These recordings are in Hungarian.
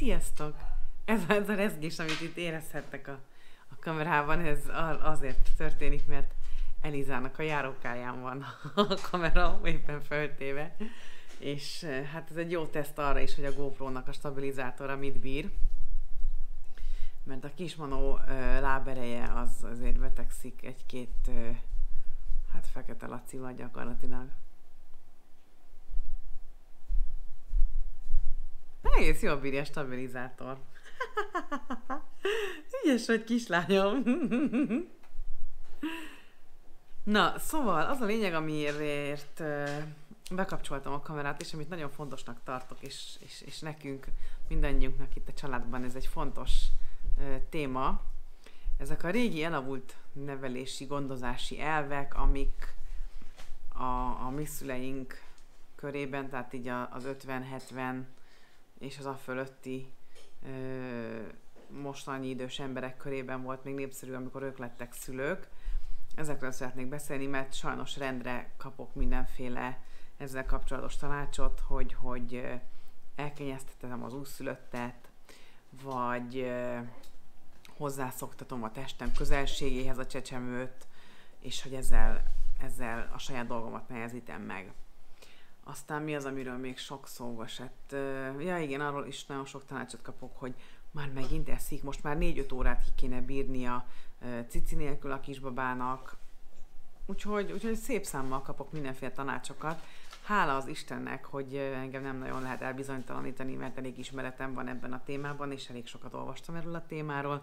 Sziasztok! Ez, ez a rezgés, amit itt érezhettek a, a kamerában, ez azért történik, mert Elizának a járókáján van a kamera éppen föltéve, és eh, hát ez egy jó teszt arra is, hogy a GoPro-nak a stabilizátora mit bír, mert a kismanó eh, lábereje az azért betegszik egy-két, eh, hát fekete lacival gyakorlatilag. Egész jól bírja stabilizátor. Ügyes vagy, kislányom. Na, szóval az a lényeg, amiért bekapcsoltam a kamerát, és amit nagyon fontosnak tartok, és, és, és nekünk, mindannyiunknak itt a családban ez egy fontos téma, ezek a régi elavult nevelési, gondozási elvek, amik a, a mi szüleink körében, tehát így az 50-70 és az a fölötti ö, mostani idős emberek körében volt még népszerű, amikor ők lettek szülők. Ezekről szeretnék beszélni, mert sajnos rendre kapok mindenféle ezzel kapcsolatos tanácsot, hogy, hogy elkényeztetem az úszülöttet, vagy hozzászoktatom a testem közelségéhez a csecsemőt, és hogy ezzel, ezzel a saját dolgomat nehezítem meg. Aztán mi az, amiről még sok szó esett? Ja igen, arról is nagyon sok tanácsot kapok, hogy már megint eszik, most már 4-5 órát ki kéne bírnia cici nélkül a kisbabának. Úgyhogy, úgyhogy szép számmal kapok mindenféle tanácsokat. Hála az Istennek, hogy engem nem nagyon lehet elbizonytalanítani, mert elég ismeretem van ebben a témában, és elég sokat olvastam erről a témáról,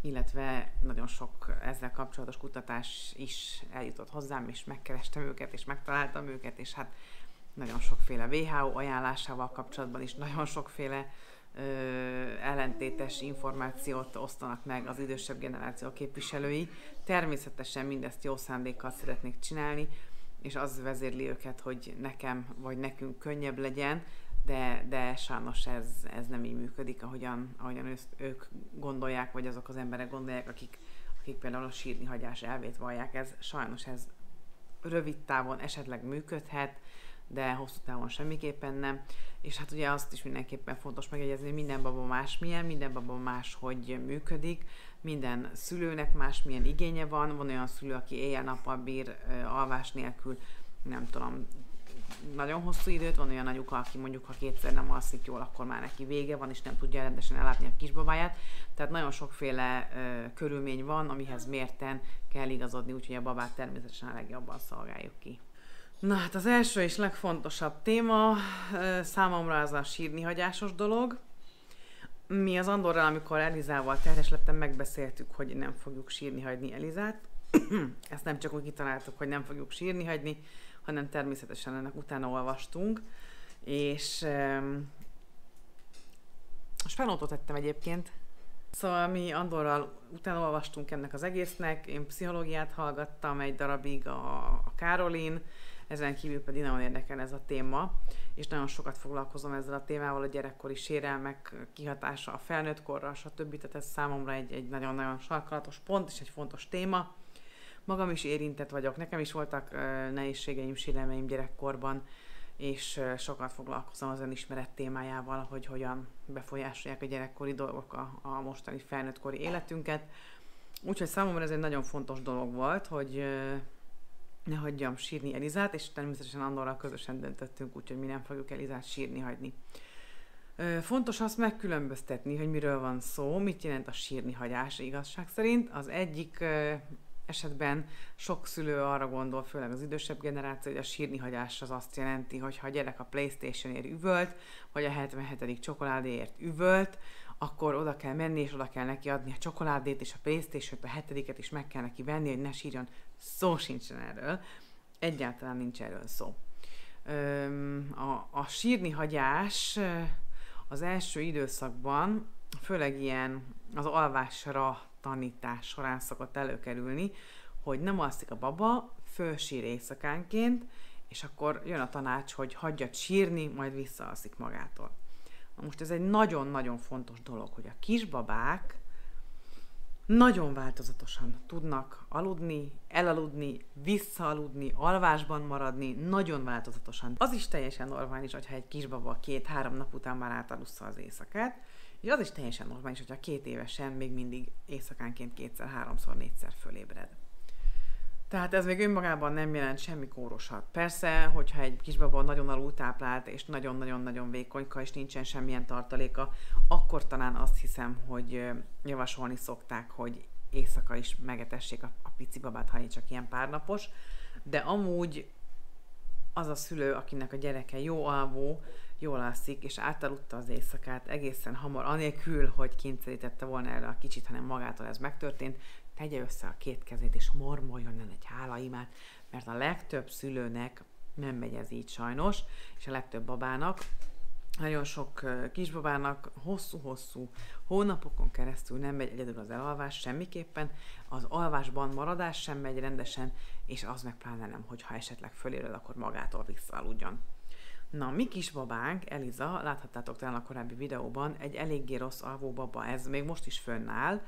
illetve nagyon sok ezzel kapcsolatos kutatás is eljutott hozzám, és megkerestem őket, és megtaláltam őket, és hát nagyon sokféle WHO ajánlásával kapcsolatban is nagyon sokféle ö, ellentétes információt osztanak meg az idősebb generáció képviselői. Természetesen mindezt jó szándékkal szeretnék csinálni, és az vezérli őket, hogy nekem vagy nekünk könnyebb legyen, de, de sajnos ez, ez nem így működik, ahogyan, ahogyan ők, ők gondolják, vagy azok az emberek gondolják, akik, akik például a sírni hagyás elvét vallják. Ez sajnos ez rövid távon esetleg működhet, de hosszú távon semmiképpen nem. És hát ugye azt is mindenképpen fontos megjegyezni, hogy minden baba másmilyen, minden baba más, hogy működik, minden szülőnek másmilyen igénye van, van olyan szülő, aki éjjel-nappal bír alvás nélkül, nem tudom, nagyon hosszú időt, van olyan anyuka, aki mondjuk, ha kétszer nem alszik jól, akkor már neki vége van, és nem tudja rendesen ellátni a kisbabáját. Tehát nagyon sokféle ö, körülmény van, amihez mérten kell igazodni, úgyhogy a babát természetesen a legjobban szolgáljuk ki. Na hát az első és legfontosabb téma számomra az a sírni hagyásos dolog. Mi az Andorral, amikor Elizával terhes lettem, megbeszéltük, hogy nem fogjuk sírni hagyni Elizát. Ezt nem csak úgy kitaláltuk, hogy nem fogjuk sírni hagyni, hanem természetesen ennek utána olvastunk. És um, felnótot tettem egyébként. Szóval mi Andorral utána olvastunk ennek az egésznek, én pszichológiát hallgattam egy darabig a, a Károlin, ezen kívül pedig nagyon érdekel ez a téma, és nagyon sokat foglalkozom ezzel a témával, a gyerekkori sérelmek kihatása a felnőtt korra, stb. Tehát ez számomra egy, egy nagyon-nagyon sarkalatos pont, és egy fontos téma. Magam is érintett vagyok, nekem is voltak nehézségeim, sérelmeim gyerekkorban, és sokat foglalkozom az önismeret témájával, hogy hogyan befolyásolják a gyerekkori dolgok a, a mostani felnőttkori életünket. Úgyhogy számomra ez egy nagyon fontos dolog volt, hogy ne hagyjam sírni Elizát, és természetesen Andorral közösen döntöttünk, úgyhogy mi nem fogjuk Elizát sírni hagyni. Fontos azt megkülönböztetni, hogy miről van szó, mit jelent a sírni hagyás igazság szerint. Az egyik esetben sok szülő arra gondol, főleg az idősebb generáció, hogy a sírni hagyás az azt jelenti, hogy ha a gyerek a Playstation-ért üvölt, vagy a 77. csokoládéért üvölt, akkor oda kell menni, és oda kell neki adni a csokoládét, és a Playstation-t, a hetediket is meg kell neki venni, hogy ne sírjon. Szó sincsen erről. Egyáltalán nincs erről szó. A, a sírni hagyás az első időszakban, főleg ilyen az alvásra tanítás során szokott előkerülni, hogy nem alszik a baba, fölsír éjszakánként, és akkor jön a tanács, hogy hagyjad sírni, majd visszaalszik magától. Most ez egy nagyon-nagyon fontos dolog, hogy a kisbabák nagyon változatosan tudnak aludni, elaludni, visszaaludni, alvásban maradni, nagyon változatosan. Az is teljesen normális, hogyha egy kisbaba két-három nap után már átalussza az éjszakát, És az is teljesen normális, hogyha két évesen még mindig éjszakánként kétszer, háromszor, négyszer fölébred. Tehát ez még önmagában nem jelent semmi kórosat. Persze, hogyha egy kisbaba nagyon alultáplált, és nagyon-nagyon-nagyon vékonyka, és nincsen semmilyen tartaléka, akkor talán azt hiszem, hogy javasolni szokták, hogy éjszaka is megetessék a, a pici babát, ha csak ilyen párnapos. De amúgy az a szülő, akinek a gyereke jó alvó, jól alszik, és átaludta az éjszakát egészen hamar, anélkül, hogy kényszerítette volna erre a kicsit, hanem magától ez megtörtént, tegye össze a két kezét, és mormoljon el egy hálaimát, mert a legtöbb szülőnek nem megy ez így sajnos, és a legtöbb babának, nagyon sok kisbabának hosszú-hosszú hónapokon keresztül nem megy egyedül az elalvás semmiképpen, az alvásban maradás sem megy rendesen, és az meg pláne nem, hogyha esetleg föléred, akkor magától visszaaludjon. Na, mi kisbabánk, Eliza, láthattátok talán a korábbi videóban, egy eléggé rossz alvó baba, ez még most is fönnáll,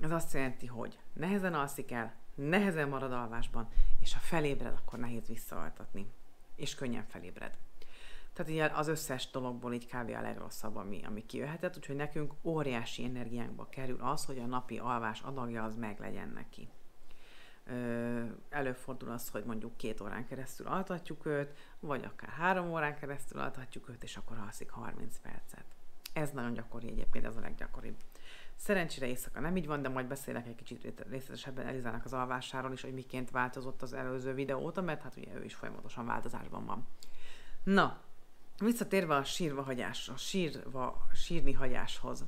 ez azt jelenti, hogy nehezen alszik el, nehezen marad alvásban, és ha felébred, akkor nehéz visszaaltatni. És könnyen felébred. Tehát ugye az összes dologból így kb. a legrosszabb, ami, ami kijöhetett, úgyhogy nekünk óriási energiánkba kerül az, hogy a napi alvás adagja az meg legyen neki. Ö, előfordul az, hogy mondjuk két órán keresztül altatjuk őt, vagy akár három órán keresztül altatjuk őt, és akkor alszik 30 percet. Ez nagyon gyakori egyébként, ez a leggyakoribb. Szerencsére éjszaka nem így van, de majd beszélek egy kicsit részletesebben Elizának az alvásáról is, hogy miként változott az előző videó óta, mert hát ugye ő is folyamatosan változásban van. Na, visszatérve a sírva hagyásra, sírva, sírni hagyáshoz.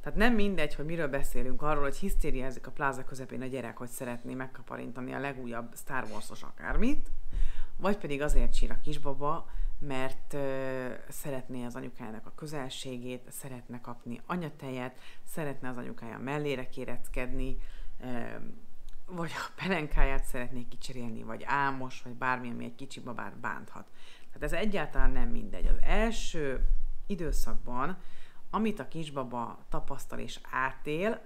Tehát nem mindegy, hogy miről beszélünk, arról, hogy hisztériázik a pláza közepén a gyerek, hogy szeretné megkaparintani a legújabb Star Wars-os akármit, vagy pedig azért sír a kisbaba, mert ö, szeretné az anyukájának a közelségét, szeretne kapni anyatejet, szeretne az anyukája mellére kéreckedni, ö, vagy a pelenkáját szeretné kicserélni, vagy álmos, vagy bármi, ami egy kicsi babát bánthat. Tehát ez egyáltalán nem mindegy. Az első időszakban, amit a kisbaba tapasztal és átél,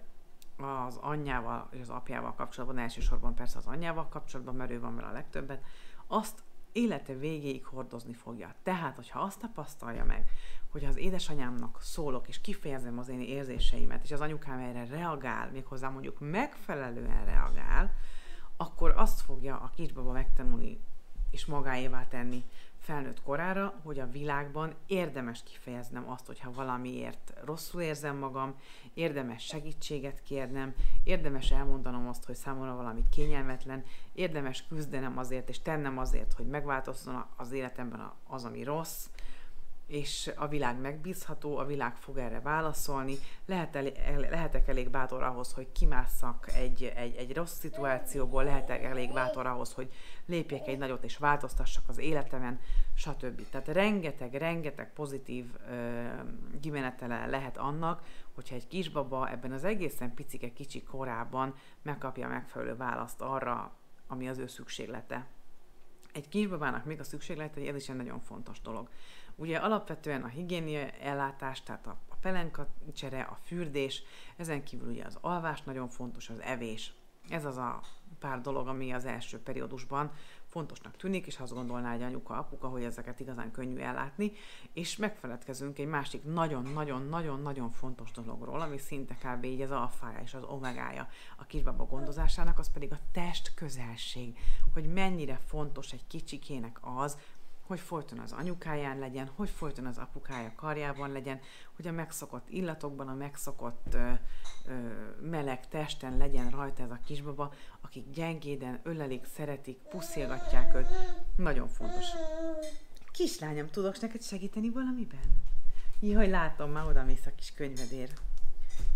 az anyjával és az apjával kapcsolatban, elsősorban persze az anyjával kapcsolatban, mert ő van vele a legtöbbet, azt élete végéig hordozni fogja. Tehát, hogyha azt tapasztalja meg, hogy az édesanyámnak szólok, és kifejezem az én érzéseimet, és az anyukám erre reagál, méghozzá mondjuk megfelelően reagál, akkor azt fogja a kisbaba megtanulni és magáévá tenni, felnőtt korára, hogy a világban érdemes kifejeznem azt, hogyha valamiért rosszul érzem magam, érdemes segítséget kérnem, érdemes elmondanom azt, hogy számomra valami kényelmetlen, érdemes küzdenem azért és tennem azért, hogy megváltozzon az életemben az, ami rossz, és a világ megbízható, a világ fog erre válaszolni, lehet elé, lehetek elég bátor ahhoz, hogy kimásszak egy, egy, egy rossz szituációból, lehetek elég bátor ahhoz, hogy lépjek egy nagyot és változtassak az életemen, stb. Tehát rengeteg, rengeteg pozitív ö, kimenetele lehet annak, hogyha egy kisbaba ebben az egészen picike kicsi korában megkapja megfelelő választ arra, ami az ő szükséglete. Egy kisbabának még a szükséglete, ez is egy nagyon fontos dolog. Ugye alapvetően a higiénia ellátás, tehát a, a pelenka csere, a fürdés, ezen kívül ugye az alvás nagyon fontos, az evés. Ez az a pár dolog, ami az első periódusban fontosnak tűnik, és azt gondolná egy anyuka, apuka, hogy ezeket igazán könnyű ellátni, és megfeledkezünk egy másik nagyon-nagyon-nagyon-nagyon fontos dologról, ami szinte kb. így az alfája és az omegája a kisbaba gondozásának, az pedig a test közelség, hogy mennyire fontos egy kicsikének az, hogy folyton az anyukáján legyen, hogy folyton az apukája karjában legyen, hogy a megszokott illatokban, a megszokott ö, ö, meleg testen legyen rajta ez a kisbaba, akik gyengéden ölelik, szeretik, puszilgatják őt. Nagyon fontos. Kislányom, tudok neked segíteni valamiben? Jaj, látom, már oda mész a kis könyvedér.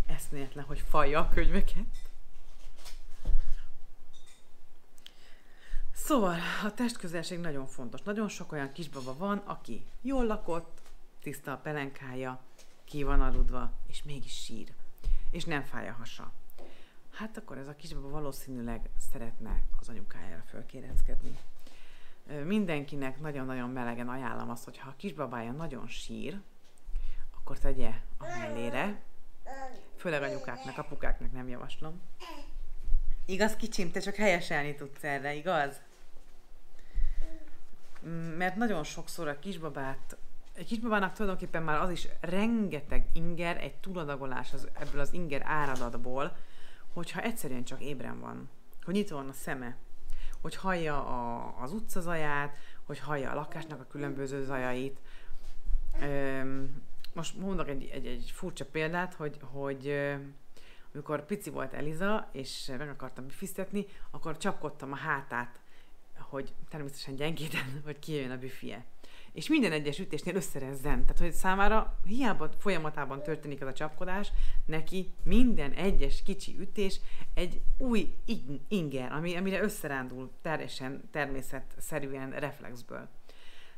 Eszméletlen, hogy falja a könyveket. Szóval a testközelség nagyon fontos. Nagyon sok olyan kisbaba van, aki jól lakott, tiszta a pelenkája, ki van aludva, és mégis sír. És nem fáj a hasa. Hát akkor ez a kisbaba valószínűleg szeretne az anyukájára fölkéreckedni. Mindenkinek nagyon-nagyon melegen ajánlom azt, hogy ha a kisbabája nagyon sír, akkor tegye a mellére, főleg anyukáknak, apukáknak nem javaslom. Igaz, kicsim, te csak helyeselni tudsz erre, igaz? mert nagyon sokszor a kisbabát egy kisbabának tulajdonképpen már az is rengeteg inger, egy túladagolás az, ebből az inger áradatból, hogyha egyszerűen csak ébren van, hogy nyitva van a szeme, hogy hallja a, az utcazaját, hogy hallja a lakásnak a különböző zajait. Öm, most mondok egy, egy, egy furcsa példát, hogy, hogy amikor pici volt Eliza, és meg akartam fizetni, akkor csapkodtam a hátát, hogy természetesen gyengéden, hogy kijön a büfie. És minden egyes ütésnél összerezzen. Tehát, hogy számára hiába folyamatában történik ez a csapkodás, neki minden egyes kicsi ütés egy új inger, ami, amire összerándul teljesen természetszerűen reflexből.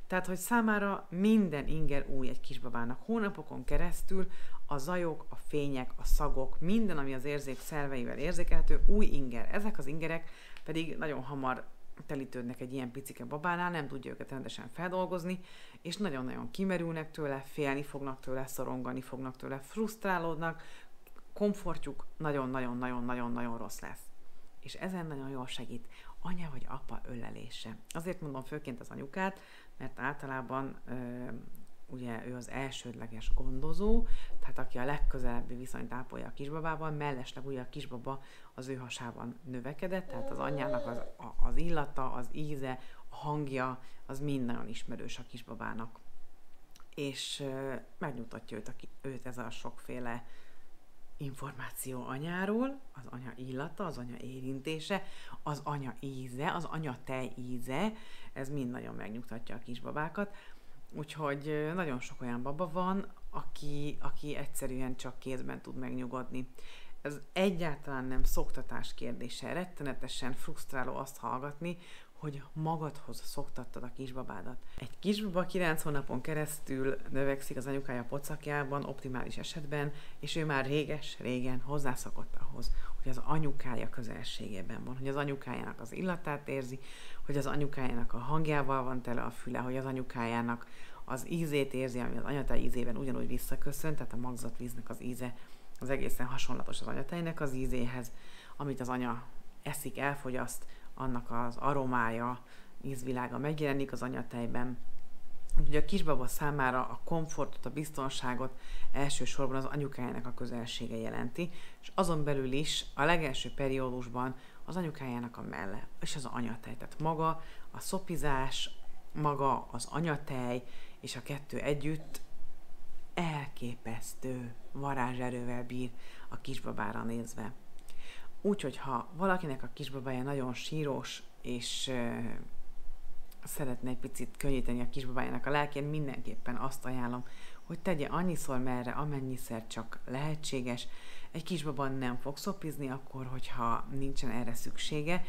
Tehát, hogy számára minden inger új egy kisbabának. Hónapokon keresztül a zajok, a fények, a szagok, minden, ami az érzék szerveivel érzékelhető, új inger. Ezek az ingerek pedig nagyon hamar telítődnek egy ilyen picike babánál, nem tudja őket rendesen feldolgozni, és nagyon-nagyon kimerülnek tőle, félni fognak tőle, szorongani fognak tőle, frusztrálódnak, komfortjuk nagyon-nagyon-nagyon-nagyon-nagyon rossz lesz. És ezen nagyon jól segít anya vagy apa ölelése. Azért mondom főként az anyukát, mert általában ugye ő az elsődleges gondozó, tehát aki a legközelebbi viszonyt ápolja a kisbabával, mellesleg ugye a kisbaba az ő hasában növekedett, tehát az anyjának az, az illata, az íze, a hangja, az mind nagyon ismerős a kisbabának. És megnyugtatja őt, a, őt ez a sokféle információ anyáról, az anya illata, az anya érintése, az anya íze, az anya tej íze, ez mind nagyon megnyugtatja a kisbabákat. Úgyhogy nagyon sok olyan baba van, aki, aki egyszerűen csak kézben tud megnyugodni. Ez egyáltalán nem szoktatás kérdése. Rettenetesen frusztráló azt hallgatni, hogy magadhoz szoktattad a kisbabádat. Egy kisbaba 9 hónapon keresztül növekszik az anyukája pocakjában, optimális esetben, és ő már réges-régen hozzászokott ahhoz, hogy az anyukája közelségében van, hogy az anyukájának az illatát érzi, hogy az anyukájának a hangjával van tele a füle, hogy az anyukájának az ízét érzi, ami az anyatej ízében ugyanúgy visszaköszön, tehát a magzatvíznek az íze az egészen hasonlatos az anyatejnek az ízéhez, amit az anya eszik, elfogyaszt, annak az aromája, ízvilága megjelenik az anyatejben. Úgyhogy a kisbaba számára a komfortot, a biztonságot elsősorban az anyukájának a közelsége jelenti, és azon belül is a legelső periódusban az anyukájának a melle, és az anyatej. Tehát maga a szopizás, maga az anyatej, és a kettő együtt elképesztő varázserővel bír a kisbabára nézve. Úgyhogy ha valakinek a kisbabája nagyon sírós, és uh, szeretne egy picit könnyíteni a kisbabájának a lelkén, mindenképpen azt ajánlom, hogy tegye annyiszor merre, amennyiszer csak lehetséges. Egy kisbaba nem fog szopizni akkor, hogyha nincsen erre szüksége,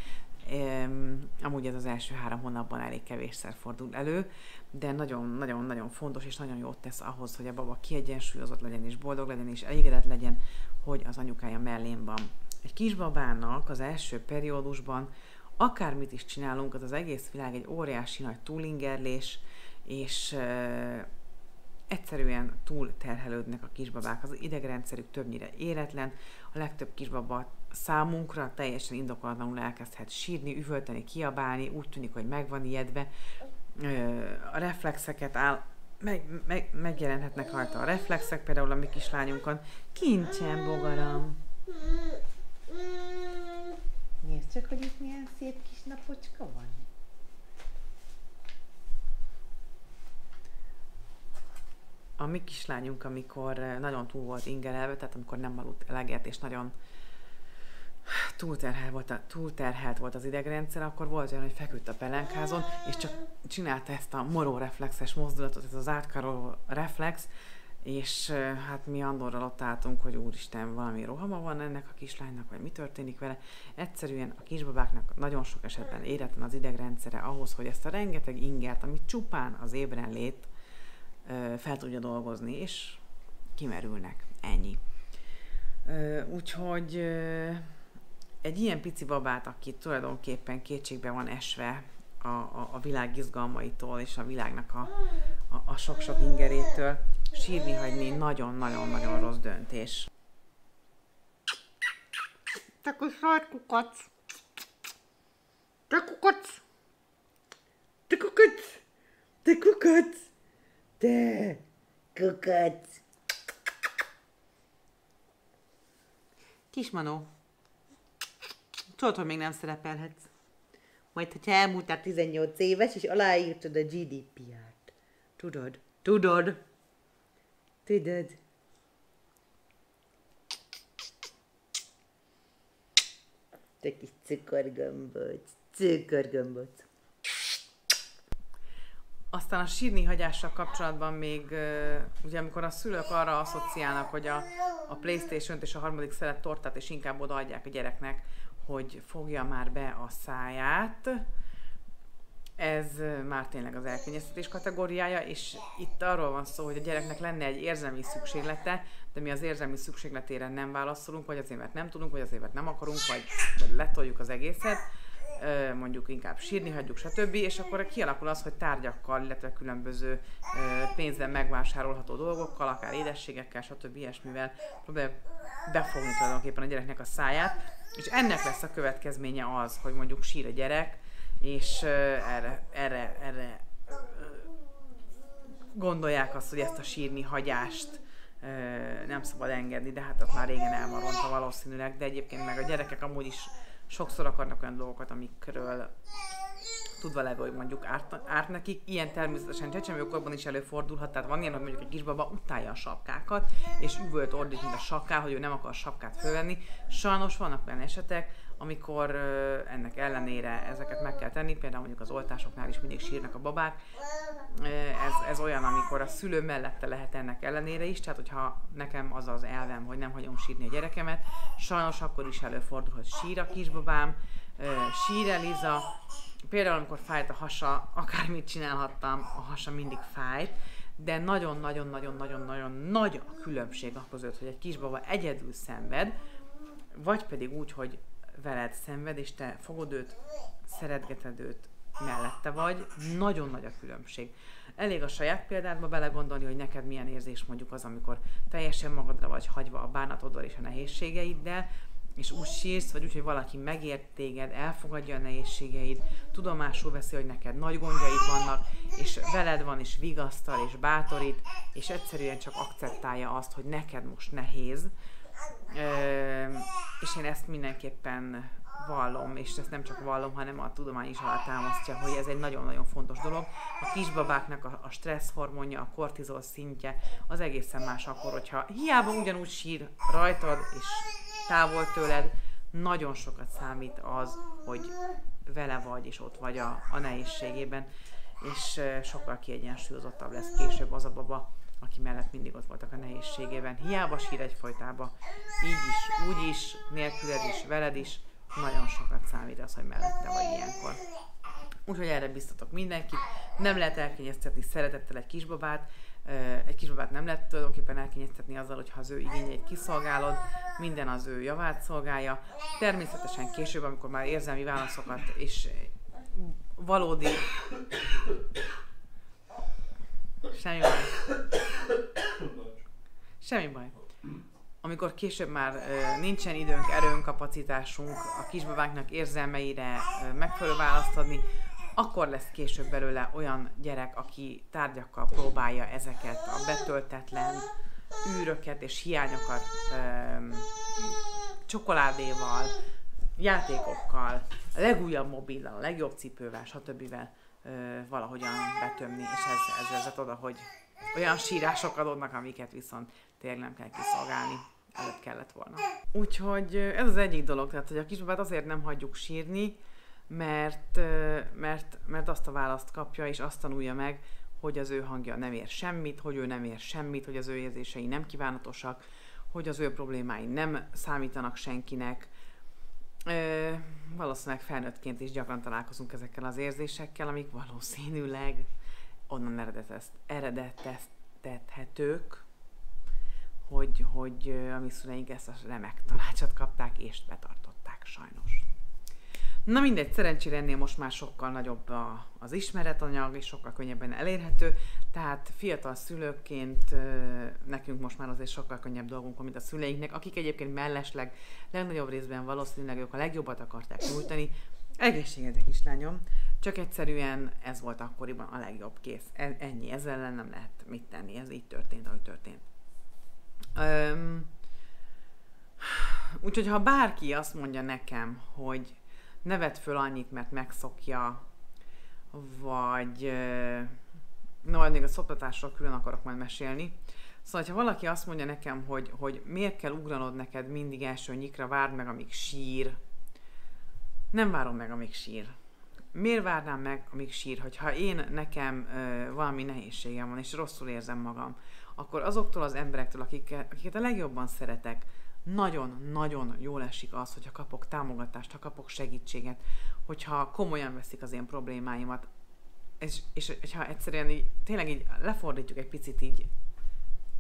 amúgy ez az első három hónapban elég kevésszer fordul elő, de nagyon-nagyon-nagyon fontos és nagyon jót tesz ahhoz, hogy a baba kiegyensúlyozott legyen és boldog legyen és elégedett legyen, hogy az anyukája mellén van. Egy kisbabának az első periódusban akármit is csinálunk, az az egész világ egy óriási nagy túlingerlés, és egyszerűen túl terhelődnek a kisbabák. Az idegrendszerük többnyire éretlen, a legtöbb kisbaba számunkra teljesen indokolatlanul elkezdhet sírni, üvölteni, kiabálni, úgy tűnik, hogy meg van ijedve. A reflexeket áll, meg, meg, megjelenhetnek rajta a reflexek, például a mi kislányunkon. Kincsem, bogaram! Nézd csak, hogy itt milyen szép kis napocska van. A mi kislányunk, amikor nagyon túl volt ingerelve, tehát amikor nem aludt eleget, és nagyon túlterhelt volt, a, túlterhelt volt az idegrendszer, akkor volt olyan, hogy feküdt a pelenkázon, és csak csinálta ezt a moró reflexes mozdulatot, ez az átkaroló reflex, és hát mi Andorral ott álltunk, hogy úristen, valami rohama van ennek a kislánynak, vagy mi történik vele. Egyszerűen a kisbabáknak nagyon sok esetben éretlen az idegrendszere ahhoz, hogy ezt a rengeteg ingert, amit csupán az ébren lét, fel tudja dolgozni, és kimerülnek. Ennyi. Úgyhogy egy ilyen pici babát, aki tulajdonképpen kétségbe van esve a, a, a világ izgalmaitól és a világnak a, a, a sok-sok ingerétől, sírni hagyni nagyon-nagyon-nagyon rossz döntés. Te kis kukac! Te kukac! Te kukac! Te kukac! Te, kukac. Kismanó, tudod, hogy még nem szerepelhetsz. Majd, hogyha elmúltál 18 éves, és aláírtad a GDPR-t. Tudod? Tudod? Tudod? Te kis cukorgombóc. Cukorgombóc. Aztán a sírni hagyással kapcsolatban még, ugye amikor a szülők arra asszociálnak, hogy a, a Playstation-t és a harmadik szelet tortát is inkább odaadják a gyereknek, hogy fogja már be a száját, ez már tényleg az elkényeztetés kategóriája, és itt arról van szó, hogy a gyereknek lenne egy érzelmi szükséglete, de mi az érzelmi szükségletére nem válaszolunk, vagy azért, mert nem tudunk, vagy azért, mert nem akarunk, vagy, vagy letoljuk az egészet, mondjuk inkább sírni hagyjuk, stb. És akkor kialakul az, hogy tárgyakkal, illetve különböző pénzben megvásárolható dolgokkal, akár édességekkel, stb. ilyesmivel próbáljuk befogni tulajdonképpen a gyereknek a száját, és ennek lesz a következménye az, hogy mondjuk sír a gyerek, és erre, erre, erre gondolják azt, hogy ezt a sírni hagyást nem szabad engedni, de hát az már régen el van rontva valószínűleg, de egyébként meg a gyerekek amúgy is sokszor akarnak olyan dolgokat, amikről tudva levő, hogy mondjuk árt, árt nekik. Ilyen természetesen csecsemőkorban is előfordulhat, tehát van ilyen, hogy mondjuk egy kisbaba utálja a sapkákat, és üvölt ordít, mint a sapká, hogy ő nem akar sapkát fölvenni. Sajnos vannak olyan esetek, amikor ennek ellenére ezeket meg kell tenni, például mondjuk az oltásoknál is mindig sírnak a babák. Ez, ez olyan, amikor a szülő mellette lehet ennek ellenére is, tehát hogyha nekem az az elvem, hogy nem hagyom sírni a gyerekemet, sajnos akkor is előfordul, hogy sír a kisbabám, sír Eliza, például amikor fájt a hasa, akármit csinálhattam, a hasa mindig fájt, de nagyon-nagyon-nagyon-nagyon-nagyon nagy a különbség között, hogy egy kisbaba egyedül szenved, vagy pedig úgy, hogy veled szenved, és te fogod őt, szeretgeted őt, mellette vagy, nagyon nagy a különbség. Elég a saját példádba belegondolni, hogy neked milyen érzés mondjuk az, amikor teljesen magadra vagy hagyva a bánatoddal és a nehézségeiddel, és úgy sírsz, vagy úgy, hogy valaki megért téged, elfogadja a nehézségeid, tudomásul veszi, hogy neked nagy gondjaid vannak, és veled van, és vigasztal, és bátorít, és egyszerűen csak akceptálja azt, hogy neked most nehéz. És én ezt mindenképpen vallom, és ezt nem csak vallom, hanem a tudomány is alátámasztja, hogy ez egy nagyon-nagyon fontos dolog. A kisbabáknak a, a stressz hormonja, a kortizol szintje az egészen más akkor, hogyha hiába ugyanúgy sír rajtad, és távol tőled, nagyon sokat számít az, hogy vele vagy, és ott vagy a, a nehézségében, és sokkal kiegyensúlyozottabb lesz később az a baba, aki mellett mindig ott voltak a nehézségében. Hiába sír egyfolytában, így is, úgy is, nélküled is, veled is, nagyon sokat számít az, hogy mellette vagy ilyenkor. Úgyhogy erre biztatok mindenkit. Nem lehet elkényeztetni szeretettel egy kisbabát, egy kisbabát nem lehet tulajdonképpen elkényeztetni azzal, hogy ha az ő igényeit kiszolgálod, minden az ő javát szolgálja. Természetesen később, amikor már érzelmi válaszokat és valódi... Semmi baj. Semmi baj. Amikor később már ö, nincsen időnk, erőnk, kapacitásunk a kisbabáknak érzelmeire ö, megfelelő választ adni, akkor lesz később belőle olyan gyerek, aki tárgyakkal próbálja ezeket a betöltetlen űröket és hiányokat ö, csokoládéval, játékokkal, a legújabb mobillal, a legjobb cipővel, stb. Ö, valahogyan betömni, és ez, ez vezet oda, hogy olyan sírások adódnak, amiket viszont tényleg nem kell kiszolgálni. Előbb kellett volna. Úgyhogy ez az egyik dolog, tehát hogy a kisbabát azért nem hagyjuk sírni, mert, mert, mert azt a választ kapja, és azt tanulja meg, hogy az ő hangja nem ér semmit, hogy ő nem ér semmit, hogy az ő érzései nem kívánatosak, hogy az ő problémái nem számítanak senkinek. Ö, valószínűleg felnőttként is gyakran találkozunk ezekkel az érzésekkel, amik valószínűleg onnan eredetez- eredeteztethetők, hogy, hogy a mi szüleink ezt a remek tanácsot kapták és betartották sajnos. Na mindegy, szerencsére ennél most már sokkal nagyobb a, az ismeretanyag, és sokkal könnyebben elérhető, tehát fiatal szülőként nekünk most már azért sokkal könnyebb dolgunk van, mint a szüleinknek, akik egyébként mellesleg legnagyobb részben valószínűleg ők a legjobbat akarták nyújtani. Egészségedre kislányom! Csak egyszerűen ez volt akkoriban a legjobb kész. E- ennyi, ezzel ellen nem lehet mit tenni, ez így történt, ahogy történt. Öm, úgyhogy ha bárki azt mondja nekem, hogy ne vedd föl annyit, mert megszokja, vagy na, még a szoktatásról külön akarok majd mesélni. Szóval, ha valaki azt mondja nekem, hogy, hogy miért kell ugranod neked mindig első nyikra, várd meg, amíg sír, nem várom meg, amíg sír. Miért várnám meg, amíg sír? Hogyha én nekem ö, valami nehézségem van, és rosszul érzem magam, akkor azoktól az emberektől, akiket, akiket a legjobban szeretek, nagyon-nagyon jól esik az, hogyha kapok támogatást, ha kapok segítséget, hogyha komolyan veszik az én problémáimat, és, és, és ha egyszerűen így, tényleg így lefordítjuk egy picit így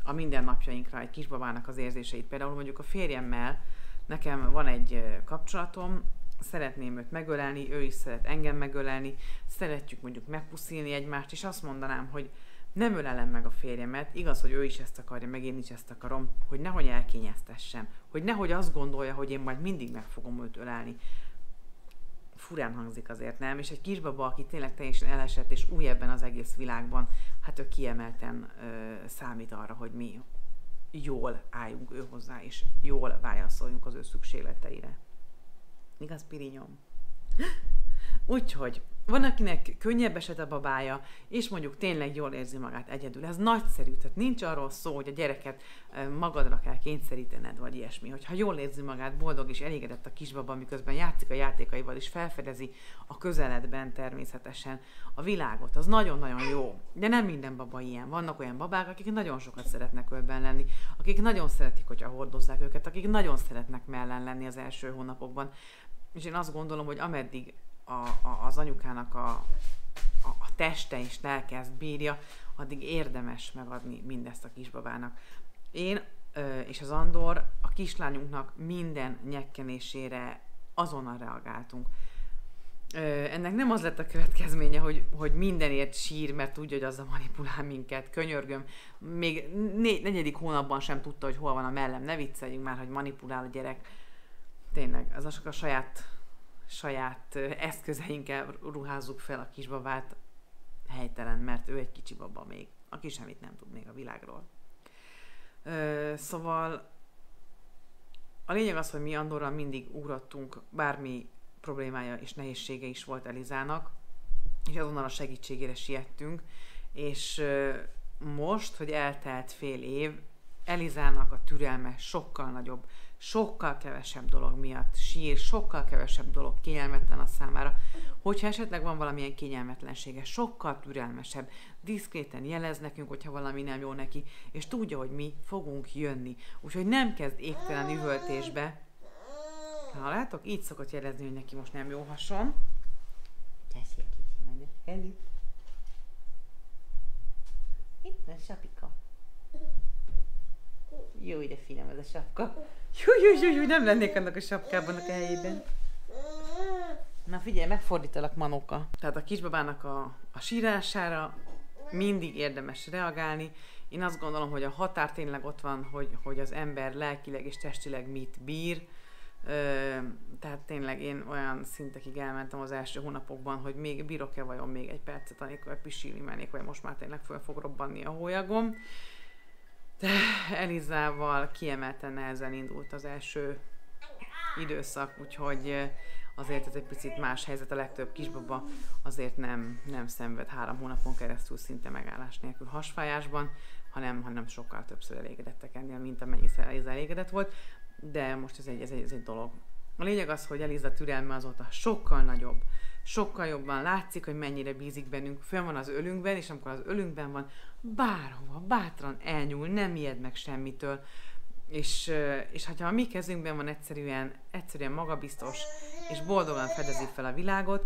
a mindennapjainkra egy kisbabának az érzéseit. Például mondjuk a férjemmel nekem van egy kapcsolatom, szeretném őt megölelni, ő is szeret engem megölelni, szeretjük mondjuk megpuszilni egymást, és azt mondanám, hogy nem ölelem meg a férjemet, igaz, hogy ő is ezt akarja, meg én is ezt akarom, hogy nehogy elkényeztessem, hogy nehogy azt gondolja, hogy én majd mindig meg fogom őt ölelni. Furán hangzik azért, nem? És egy kisbaba, aki tényleg teljesen elesett és új ebben az egész világban, hát ő kiemelten ö, számít arra, hogy mi jól álljunk ő hozzá, és jól válaszoljunk az ő szükségleteire. Igaz, Pirinyom? Úgyhogy van, akinek könnyebb eset a babája, és mondjuk tényleg jól érzi magát egyedül. Ez nagyszerű, tehát nincs arról szó, hogy a gyereket magadra kell kényszerítened, vagy ilyesmi. Hogyha jól érzi magát, boldog és elégedett a kisbaba, miközben játszik a játékaival, és felfedezi a közeledben természetesen a világot, az nagyon-nagyon jó. De nem minden baba ilyen. Vannak olyan babák, akik nagyon sokat szeretnek ölben lenni, akik nagyon szeretik, hogyha hordozzák őket, akik nagyon szeretnek mellen lenni az első hónapokban. És én azt gondolom, hogy ameddig a, a, az anyukának a, a, a teste és lelke ezt bírja, addig érdemes megadni mindezt a kisbabának. Én ö, és az Andor a kislányunknak minden nyekkenésére azonnal reagáltunk. Ö, ennek nem az lett a következménye, hogy, hogy mindenért sír, mert tudja, hogy azzal manipulál minket. Könyörgöm. Még né- negyedik hónapban sem tudta, hogy hol van a mellem. Ne vicceljünk már, hogy manipulál a gyerek. Tényleg, az a saját saját eszközeinkkel ruházzuk fel a kisbabát helytelen, mert ő egy kicsi baba még, aki semmit nem tud még a világról. Ö, szóval a lényeg az, hogy mi Andorral mindig ugrottunk, bármi problémája és nehézsége is volt Elizának, és azonnal a segítségére siettünk, és ö, most, hogy eltelt fél év, Elizának a türelme sokkal nagyobb, sokkal kevesebb dolog miatt sír, sokkal kevesebb dolog kényelmetlen a számára. Hogyha esetleg van valamilyen kényelmetlensége, sokkal türelmesebb, diszkréten jelez nekünk, hogyha valami nem jó neki, és tudja, hogy mi fogunk jönni. Úgyhogy nem kezd égtelen üvöltésbe. Ha látok, így szokott jelezni, hogy neki most nem jó hason. Tessék, kicsi. Eli. Itt van sapika. Jó, de finom ez a sapka. Jú, jú, jú, jú, nem lennék annak a sapkában a helyében. Na figyelj, megfordítalak Manóka. Tehát a kisbabának a, a sírására mindig érdemes reagálni. Én azt gondolom, hogy a határ tényleg ott van, hogy, hogy az ember lelkileg és testileg mit bír. Ö, tehát tényleg én olyan szintekig elmentem az első hónapokban, hogy még bírok-e vajon még egy percet, anélkül pisilni mennék, vagy most már tényleg föl fog robbanni a hólyagom. Elizával kiemelten nehezen indult az első időszak, úgyhogy azért ez egy picit más helyzet, a legtöbb kisbaba azért nem, nem szenved három hónapon keresztül szinte megállás nélkül hasfájásban, hanem, hanem sokkal többször elégedettek ennél, mint amennyiszer Eliza elégedett volt, de most ez egy, ez egy, ez egy dolog. A lényeg az, hogy Eliza türelme azóta sokkal nagyobb, sokkal jobban látszik, hogy mennyire bízik bennünk, fönn van az ölünkben, és amikor az ölünkben van, bárhova, bátran elnyúl, nem ijed meg semmitől, és, és ha a mi kezünkben van egyszerűen, egyszerűen magabiztos, és boldogan fedezi fel a világot,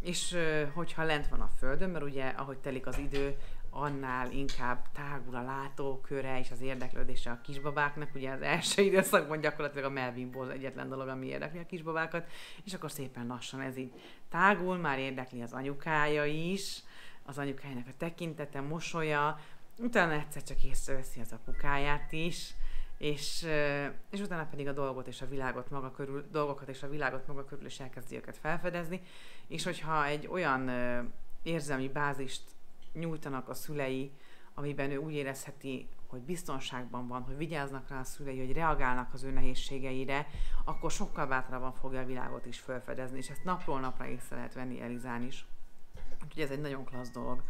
és hogyha lent van a földön, mert ugye ahogy telik az idő, annál inkább tágul a látóköre és az érdeklődése a kisbabáknak. Ugye az első időszakban gyakorlatilag a Melvin Ball egyetlen dolog, ami érdekli a kisbabákat, és akkor szépen lassan ez így tágul, már érdekli az anyukája is, az anyukájának a tekintete, mosolya, utána egyszer csak észreveszi az apukáját is, és, és utána pedig a dolgot és a világot maga körül, dolgokat és a világot maga körül is elkezdi őket felfedezni, és hogyha egy olyan érzelmi bázist nyújtanak a szülei, amiben ő úgy érezheti, hogy biztonságban van, hogy vigyáznak rá a szülei, hogy reagálnak az ő nehézségeire, akkor sokkal bátrabban fogja a világot is felfedezni, és ezt napról napra észre lehet venni Elizán is. Úgyhogy ez egy nagyon klassz dolog.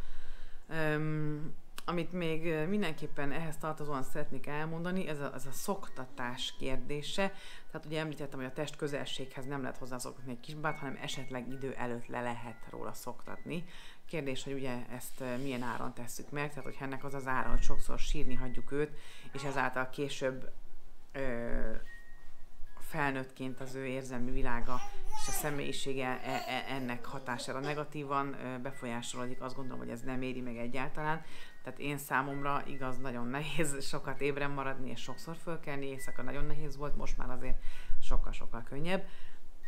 Um, amit még mindenképpen ehhez tartozóan szeretnék elmondani, ez a, ez a szoktatás kérdése. Tehát ugye említettem, hogy a test közelséghez nem lehet hozzászoktatni egy kisbát, hanem esetleg idő előtt le lehet róla szoktatni. Kérdés, hogy ugye ezt milyen áron tesszük meg, tehát hogy ennek az az ára, hogy sokszor sírni hagyjuk őt, és ezáltal később ö, felnőttként az ő érzelmi világa és a személyisége e- e- ennek hatására negatívan befolyásolódik. Azt gondolom, hogy ez nem éri meg egyáltalán. Tehát én számomra igaz, nagyon nehéz sokat ébren maradni, és sokszor fölkelni, éjszaka nagyon nehéz volt, most már azért sokkal-sokkal könnyebb.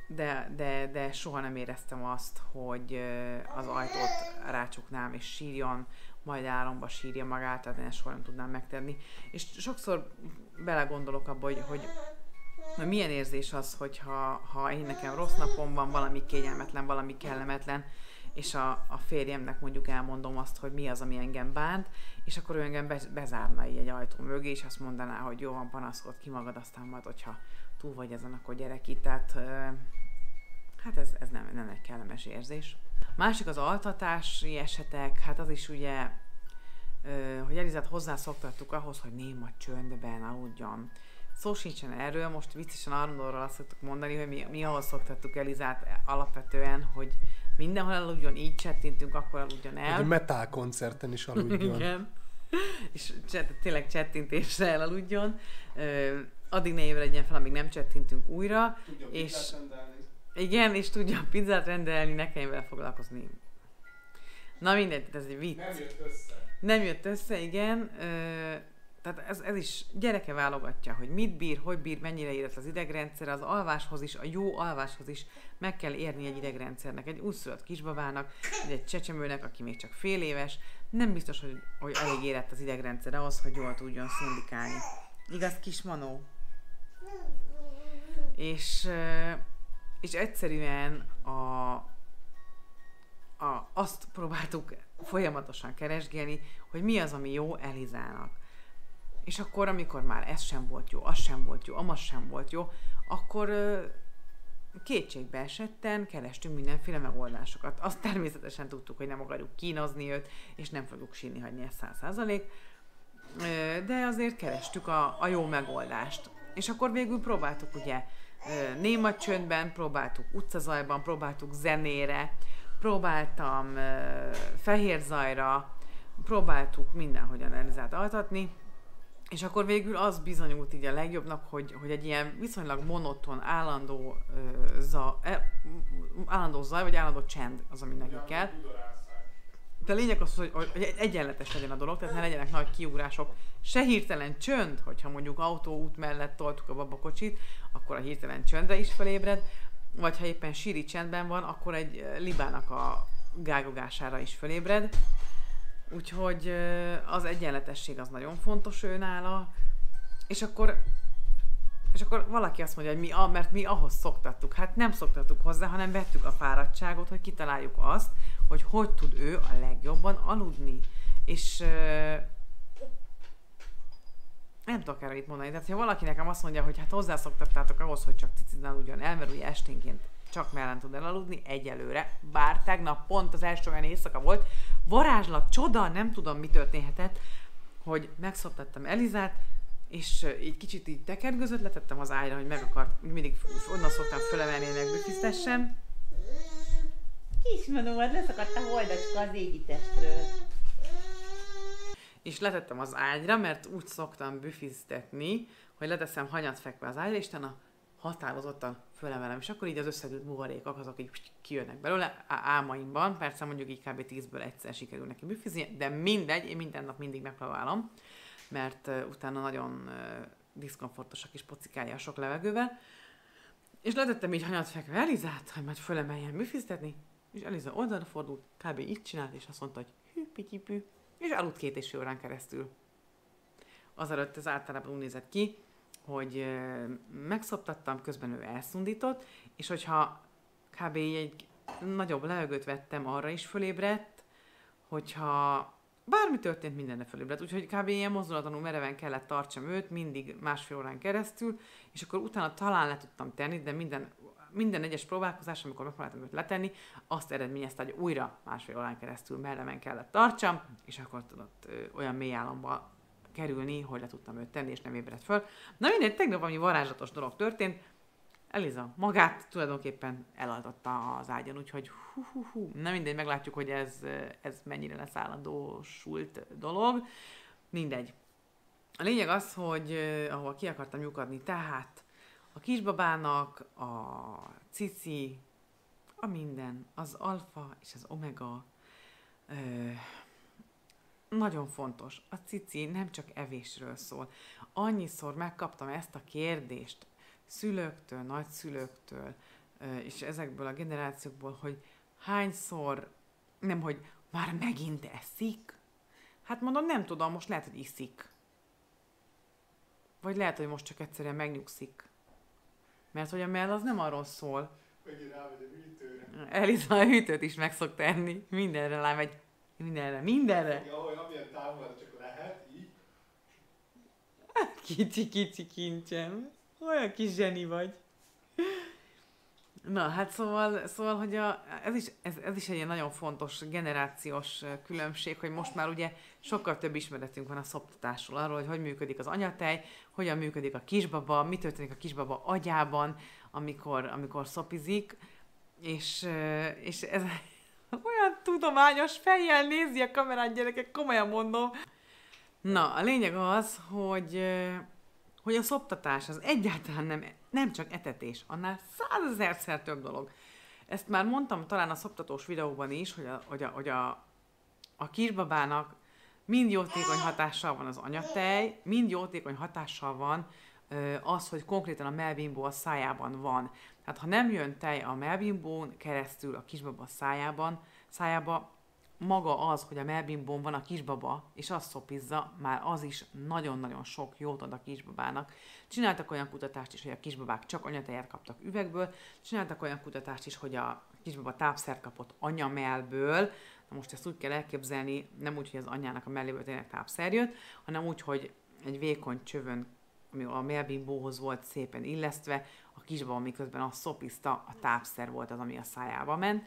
De, de, de soha nem éreztem azt, hogy az ajtót rácsuknám, és sírjon, majd álomba sírja magát, tehát én soha nem tudnám megtenni. És sokszor belegondolok abba, hogy, hogy hogy milyen érzés az, hogyha ha én nekem rossz napom van, valami kényelmetlen, valami kellemetlen, és a, a férjemnek mondjuk elmondom azt, hogy mi az, ami engem bánt, és akkor ő engem bez, bezárna így egy ajtó mögé, és azt mondaná, hogy jó van, panaszkod ki magad, aztán majd, hogyha túl vagy ezen, akkor gyerek itt. Tehát hát ez, ez nem, nem egy kellemes érzés. Másik az altatási esetek, hát az is ugye, hogy Elizát hozzászoktattuk ahhoz, hogy néma csöndben aludjon. Szó sincsen erről, most viccesen arról azt szoktuk mondani, hogy mi, mi ahhoz szoktattuk Elizát alapvetően, hogy mindenhol aludjon, így csettintünk, akkor aludjon el. Egy metal koncerten is aludjon. Igen. És cset, tényleg csettintésre elaludjon. Ö, addig ne ébredjen fel, amíg nem csettintünk újra. Tudja És-. Igen, és tudja a pizzát rendelni, ne kelljen vele foglalkozni. Na mindegy, ez egy vicc. Nem jött össze. Nem jött össze, igen. Ö, tehát ez, ez is gyereke válogatja, hogy mit bír, hogy bír, mennyire érett az idegrendszer, az alváshoz is, a jó alváshoz is meg kell érni egy idegrendszernek, egy újszülött kisbabának, vagy egy csecsemőnek, aki még csak fél éves, nem biztos, hogy, hogy elég érett az idegrendszer ahhoz, hogy jól tudjon szindikálni. Igaz, kis Manó? És, és egyszerűen a, a, azt próbáltuk folyamatosan keresgélni, hogy mi az, ami jó Elizának. És akkor, amikor már ez sem volt jó, az sem volt jó, amaz sem volt jó, akkor kétségbe esetten kerestünk mindenféle megoldásokat. Azt természetesen tudtuk, hogy nem akarjuk kínozni őt, és nem fogjuk sírni hagyni ezt száz százalék, de azért kerestük a, a jó megoldást. És akkor végül próbáltuk ugye néma csöndben, próbáltuk utcazajban, próbáltuk zenére, próbáltam fehér zajra, próbáltuk mindenhogyan Elizát altatni, és akkor végül az bizonyult így a legjobbnak, hogy, hogy egy ilyen viszonylag monoton, állandó, ö, za, e, állandó zaj, vagy állandó csend az, ami neki kell. De a lényeg az, hogy, hogy egy- egyenletes legyen a dolog, tehát ne legyenek nagy kiugrások, se hirtelen csönd, hogyha mondjuk autóút mellett toltuk a babakocsit, akkor a hirtelen csöndre is felébred, vagy ha éppen síri csendben van, akkor egy libának a gágogására is felébred. Úgyhogy az egyenletesség az nagyon fontos ő nála, és akkor és akkor valaki azt mondja, hogy mi, mert mi ahhoz szoktattuk. Hát nem szoktattuk hozzá, hanem vettük a fáradtságot, hogy kitaláljuk azt, hogy hogy tud ő a legjobban aludni. És nem tudok erre itt mondani. Tehát, ha valaki nekem azt mondja, hogy hát hozzászoktattátok ahhoz, hogy csak cicin aludjon el, mert ugye esténként csak mellen tud elaludni, egyelőre. Bár tegnap pont az első olyan éjszaka volt, varázslat, csoda, nem tudom mi történhetett, hogy megszoptattam Elizát, és így kicsit így tekergözött, letettem az ágyra, hogy meg akart, mindig onnan szoktam fölemelni, hogy megbüfisztessen. Kismanóad leszakadt a holdacska az égi testről. és letettem az ágyra, mert úgy szoktam büfiztetni, hogy leteszem hanyat fekve az ágyra, és utána határozottan fölemelem, és akkor így az összedült buborékok azok így kijönnek belőle álmaimban, persze mondjuk így kb. 10-ből egyszer sikerül neki büfizni, de mindegy, én minden nap mindig megpróbálom, mert utána nagyon diszkomfortosak is pocikálja a sok levegővel, és letettem így hanyat fekve Elizát, hogy majd fölemeljen büfiztetni, és Eliza oldalra fordult, kb. így csinált, és azt mondta, hogy hű, pityipű, és aludt két és fél órán keresztül. Azelőtt ez általában úgy nézett ki, hogy megszoptattam, közben ő elszundított, és hogyha kb. egy nagyobb levegőt vettem, arra is fölébredt, hogyha bármi történt, mindenre fölébredt, úgyhogy kb. ilyen mozdulatlanul mereven kellett tartsam őt, mindig másfél órán keresztül, és akkor utána talán le tudtam tenni, de minden, minden egyes próbálkozás, amikor megpróbáltam őt letenni, azt eredményezte, hogy újra másfél órán keresztül mereven kellett tartsam, és akkor tudott olyan mély álomba kerülni, hogy le tudtam őt tenni, és nem ébredt föl. Na mindegy, tegnap valami varázslatos dolog történt, Eliza magát tulajdonképpen elaltatta az ágyon, úgyhogy hú, hú, hú. Na mindegy, meglátjuk, hogy ez, ez mennyire lesz állandósult dolog. Mindegy. A lényeg az, hogy ahol ki akartam lyukadni, tehát a kisbabának a cici, a minden, az alfa és az omega ö, nagyon fontos. A cici nem csak evésről szól. Annyiszor megkaptam ezt a kérdést szülőktől, nagyszülőktől, és ezekből a generációkból, hogy hányszor, nem, hogy már megint eszik? Hát mondom, nem tudom, most lehet, hogy iszik. Vagy lehet, hogy most csak egyszerűen megnyugszik. Mert hogy a mell az nem arról szól. Megint rámegy a hűtőre. Eliza a hűtőt is meg szokta enni. Mindenre rámegy. Mindenre, mindenre. Ahogy amilyen távol csak lehet, így. Kicsi, kicsi kincsem. Olyan kis zseni vagy. Na, hát szóval, szóval hogy a, ez, is, ez, ez is egy ilyen nagyon fontos generációs különbség, hogy most már ugye sokkal több ismeretünk van a szoptatásról, arról, hogy hogy működik az anyatej, hogyan működik a kisbaba, mi történik a kisbaba agyában, amikor, amikor szopizik, és, és ez olyan tudományos fejjel nézi a kamerán gyerekek, komolyan mondom. Na, a lényeg az, hogy, hogy a szoptatás az egyáltalán nem, nem csak etetés, annál százezerszer több dolog. Ezt már mondtam talán a szoptatós videóban is, hogy a, hogy a, hogy a, a kisbabának mind jótékony hatással van az anyatej, mind jótékony hatással van az, hogy konkrétan a melbimbó a szájában van. Tehát ha nem jön tej a melbimbón keresztül a kisbaba szájában, szájába, maga az, hogy a melbimbón van a kisbaba, és azt szopizza, már az is nagyon-nagyon sok jót ad a kisbabának. Csináltak olyan kutatást is, hogy a kisbabák csak anyatejet kaptak üvegből, csináltak olyan kutatást is, hogy a kisbaba tápszert kapott anyamelből, na most ezt úgy kell elképzelni, nem úgy, hogy az anyjának a melléből tényleg tápszer jött, hanem úgy, hogy egy vékony csövön, ami a melbimbóhoz volt szépen illesztve, a kisbaba miközben azt szopizta, a tápszer volt az, ami a szájába ment.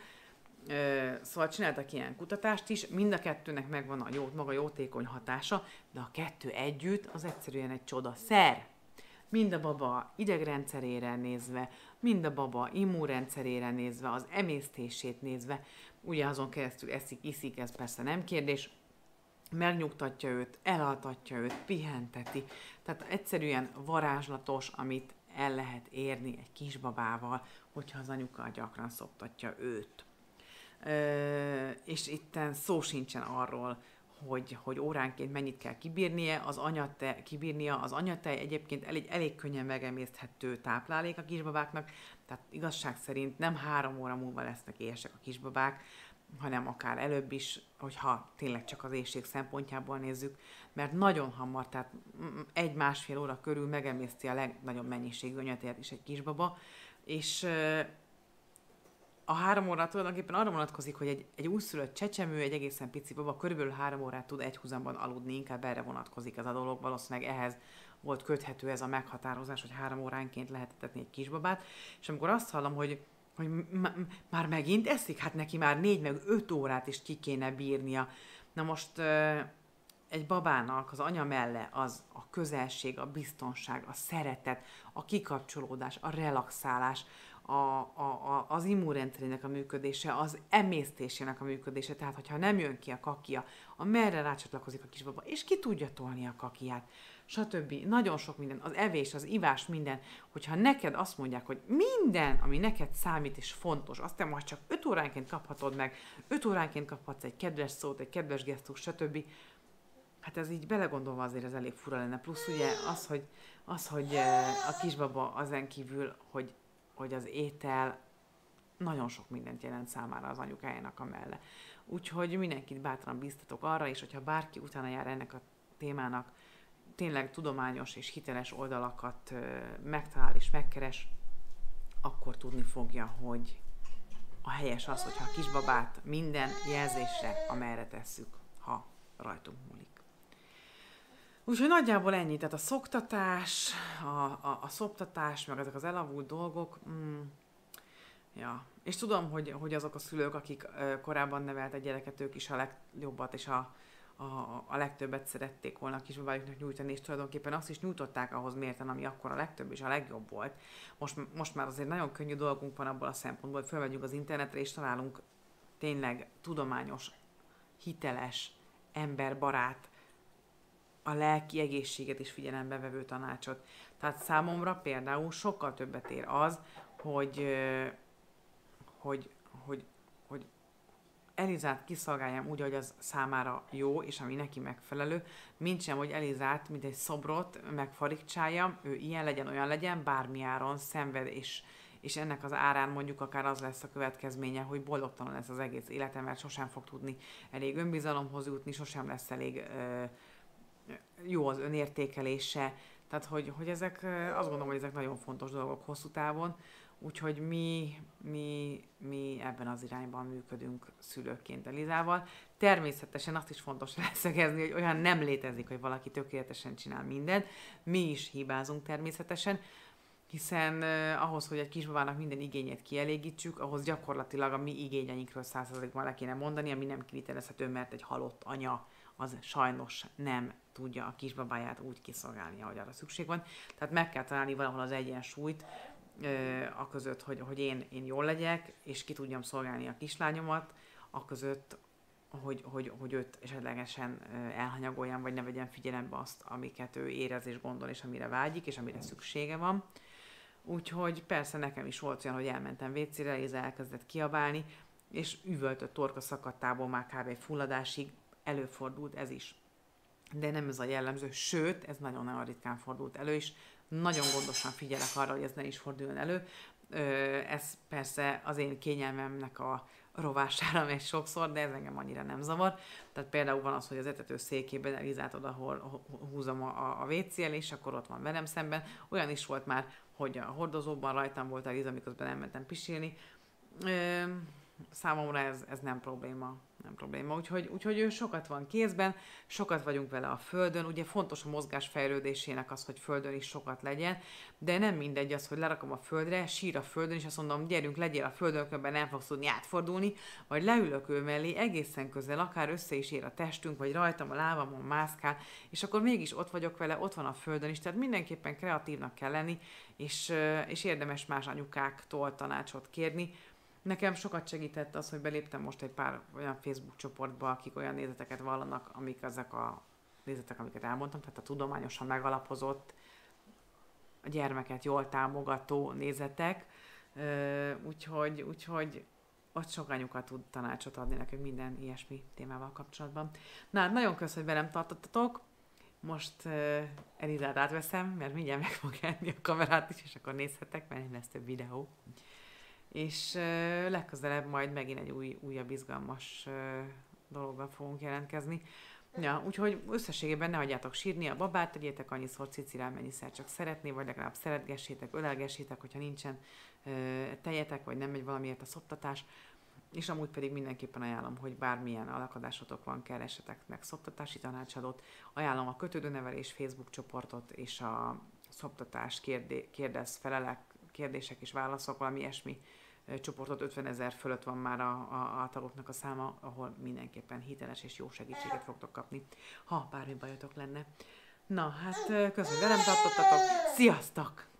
Szóval csináltak ilyen kutatást is, mind a kettőnek megvan a jó, maga jótékony hatása, de a kettő együtt az egyszerűen egy csoda szer. Mind a baba idegrendszerére nézve, mind a baba immunrendszerére nézve, az emésztését nézve, ugye azon keresztül eszik, iszik, ez persze nem kérdés, megnyugtatja őt, elaltatja őt, pihenteti. Tehát egyszerűen varázslatos, amit el lehet érni egy kisbabával, hogyha az anyuka gyakran szoptatja őt. Ö, és itten szó sincsen arról, hogy, hogy óránként mennyit kell kibírnie, az anyate, kibírnia, az anyatej egyébként elég, elég könnyen megemészthető táplálék a kisbabáknak, tehát igazság szerint nem három óra múlva lesznek éhesek a kisbabák, hanem akár előbb is, hogyha tényleg csak az éjség szempontjából nézzük, mert nagyon hamar, tehát egy-másfél óra körül megemészti a legnagyobb mennyiségű anyatejet is egy kisbaba, és a három óra tulajdonképpen arra vonatkozik, hogy egy, egy újszülött csecsemő, egy egészen pici baba körülbelül három órát tud egy húzamban aludni, inkább erre vonatkozik ez a dolog, valószínűleg ehhez volt köthető ez a meghatározás, hogy három óránként lehet etetni egy kisbabát, és amikor azt hallom, hogy hogy már megint eszik, hát neki már négy meg öt órát is ki kéne bírnia. Na most ö, egy babának az anya melle az a közelség, a biztonság, a szeretet, a kikapcsolódás, a relaxálás, a, a, a, az immunrendszerének a működése, az emésztésének a működése, tehát hogyha nem jön ki a kakia, a merre rácsatlakozik a kisbaba, és ki tudja tolni a kakiját, stb. Nagyon sok minden, az evés, az ivás, minden, hogyha neked azt mondják, hogy minden, ami neked számít és fontos, azt te majd csak 5 óránként kaphatod meg, 5 óránként kaphatsz egy kedves szót, egy kedves gesztus, stb. Hát ez így belegondolva azért ez elég fura lenne. Plusz ugye az, hogy, az, hogy a kisbaba azen kívül, hogy, hogy az étel nagyon sok mindent jelent számára az anyukájának a melle. Úgyhogy mindenkit bátran biztatok arra, és hogyha bárki utána jár ennek a témának, tényleg tudományos és hiteles oldalakat megtalál és megkeres, akkor tudni fogja, hogy a helyes az, hogyha a kisbabát minden jelzésre, amerre tesszük, ha rajtunk múlik. Úgyhogy nagyjából ennyi, tehát a szoktatás, a, a, a szoptatás, meg ezek az elavult dolgok, mm, ja. És tudom, hogy, hogy azok a szülők, akik korábban neveltek gyereket, ők is a legjobbat és a, a, a legtöbbet szerették volna a kisbabájuknak nyújtani, és tulajdonképpen azt is nyújtották ahhoz mérten, ami akkor a legtöbb és a legjobb volt. Most, most már azért nagyon könnyű dolgunk van abból a szempontból, hogy fölmegyünk az internetre, és találunk tényleg tudományos, hiteles, emberbarát, a lelki egészséget is figyelembe vevő tanácsot. Tehát számomra például sokkal többet ér az, hogy, hogy, hogy Elizát kiszolgáljam úgy, hogy az számára jó, és ami neki megfelelő, mint sem, hogy Elizát, mint egy szobrot megfarigcsáljam, ő ilyen legyen, olyan legyen, bármi áron szenved, és, és ennek az árán mondjuk akár az lesz a következménye, hogy boldogtalan lesz az egész élete, mert sosem fog tudni elég önbizalomhoz jutni, sosem lesz elég ö, jó az önértékelése, tehát hogy, hogy ezek, azt gondolom, hogy ezek nagyon fontos dolgok hosszú távon, úgyhogy mi, mi, mi ebben az irányban működünk szülőként Elizával. Természetesen azt is fontos leszögezni, hogy olyan nem létezik, hogy valaki tökéletesen csinál mindent, mi is hibázunk természetesen, hiszen uh, ahhoz, hogy egy kisbabának minden igényét kielégítsük, ahhoz gyakorlatilag a mi igényeinkről százszerzalékban le kéne mondani, ami nem kivitelezhető, mert egy halott anya az sajnos nem tudja a kisbabáját úgy kiszolgálni, ahogy arra szükség van. Tehát meg kell találni valahol az egyensúlyt, a között, hogy, hogy én, én jól legyek, és ki tudjam szolgálni a kislányomat, a között, hogy, hogy, hogy őt esetlegesen elhanyagoljam, vagy ne vegyem figyelembe azt, amiket ő érez és gondol, és amire vágyik, és amire szüksége van. Úgyhogy persze nekem is volt olyan, hogy elmentem vécére, Léza elkezdett kiabálni, és üvöltött torka szakadtából már kb. egy fulladásig előfordult ez is. De nem ez a jellemző, sőt, ez nagyon-nagyon ritkán fordult elő, és nagyon gondosan figyelek arra, hogy ez ne is forduljon elő. Ez persze az én kényelmemnek a rovására megy sokszor, de ez engem annyira nem zavar. Tehát például van az, hogy az etető székében Elizát oda hol, húzom a, a wc és akkor ott van velem szemben. Olyan is volt már, hogy a hordozóban rajtam volt Eliza, miközben elmentem pisilni. Ö, számomra ez, ez nem probléma. Nem probléma. Úgyhogy, úgyhogy ő sokat van kézben, sokat vagyunk vele a földön. Ugye fontos a mozgás fejlődésének az, hogy földön is sokat legyen, de nem mindegy az, hogy lerakom a földre, sír a földön, és azt mondom, gyerünk, legyél a földön, különben nem fogsz tudni átfordulni, vagy leülök ő mellé egészen közel, akár össze is ér a testünk, vagy rajtam a lábamon mászkál, és akkor mégis ott vagyok vele, ott van a földön is, tehát mindenképpen kreatívnak kell lenni, és, és érdemes más anyukáktól tanácsot kérni, Nekem sokat segített az, hogy beléptem most egy pár olyan Facebook csoportba, akik olyan nézeteket vallanak, amik ezek a nézetek, amiket elmondtam, tehát a tudományosan megalapozott, a gyermeket jól támogató nézetek. Úgyhogy, úgyhogy ott sok anyuka tud tanácsot adni nekünk minden ilyesmi témával kapcsolatban. Na, hát nagyon köszönöm, hogy velem tartottatok. Most uh, Elizát átveszem, mert mindjárt meg fog enni a kamerát is, és akkor nézhetek, mert lesz több videó és legközelebb majd megint egy új, újabb izgalmas dologgal fogunk jelentkezni. Ja, úgyhogy összességében ne hagyjátok sírni a babát, tegyétek annyiszor cicirál, mennyiszer csak szeretné, vagy legalább szeretgessétek, ölelgessétek, hogyha nincsen tejetek, vagy nem megy valamiért a szoptatás. És amúgy pedig mindenképpen ajánlom, hogy bármilyen alakadásotok van, keresetek meg szoptatási tanácsadót. Ajánlom a kötődőnevelés Facebook csoportot és a szoptatás kérdé- kérdez felelek, kérdések és válaszok, valami ilyesmi csoportot 50 ezer fölött van már a, a, a tagoknak a száma, ahol mindenképpen hiteles és jó segítséget fogtok kapni, ha bármi bajotok lenne. Na, hát köszönöm, velem tartottatok. Sziasztok!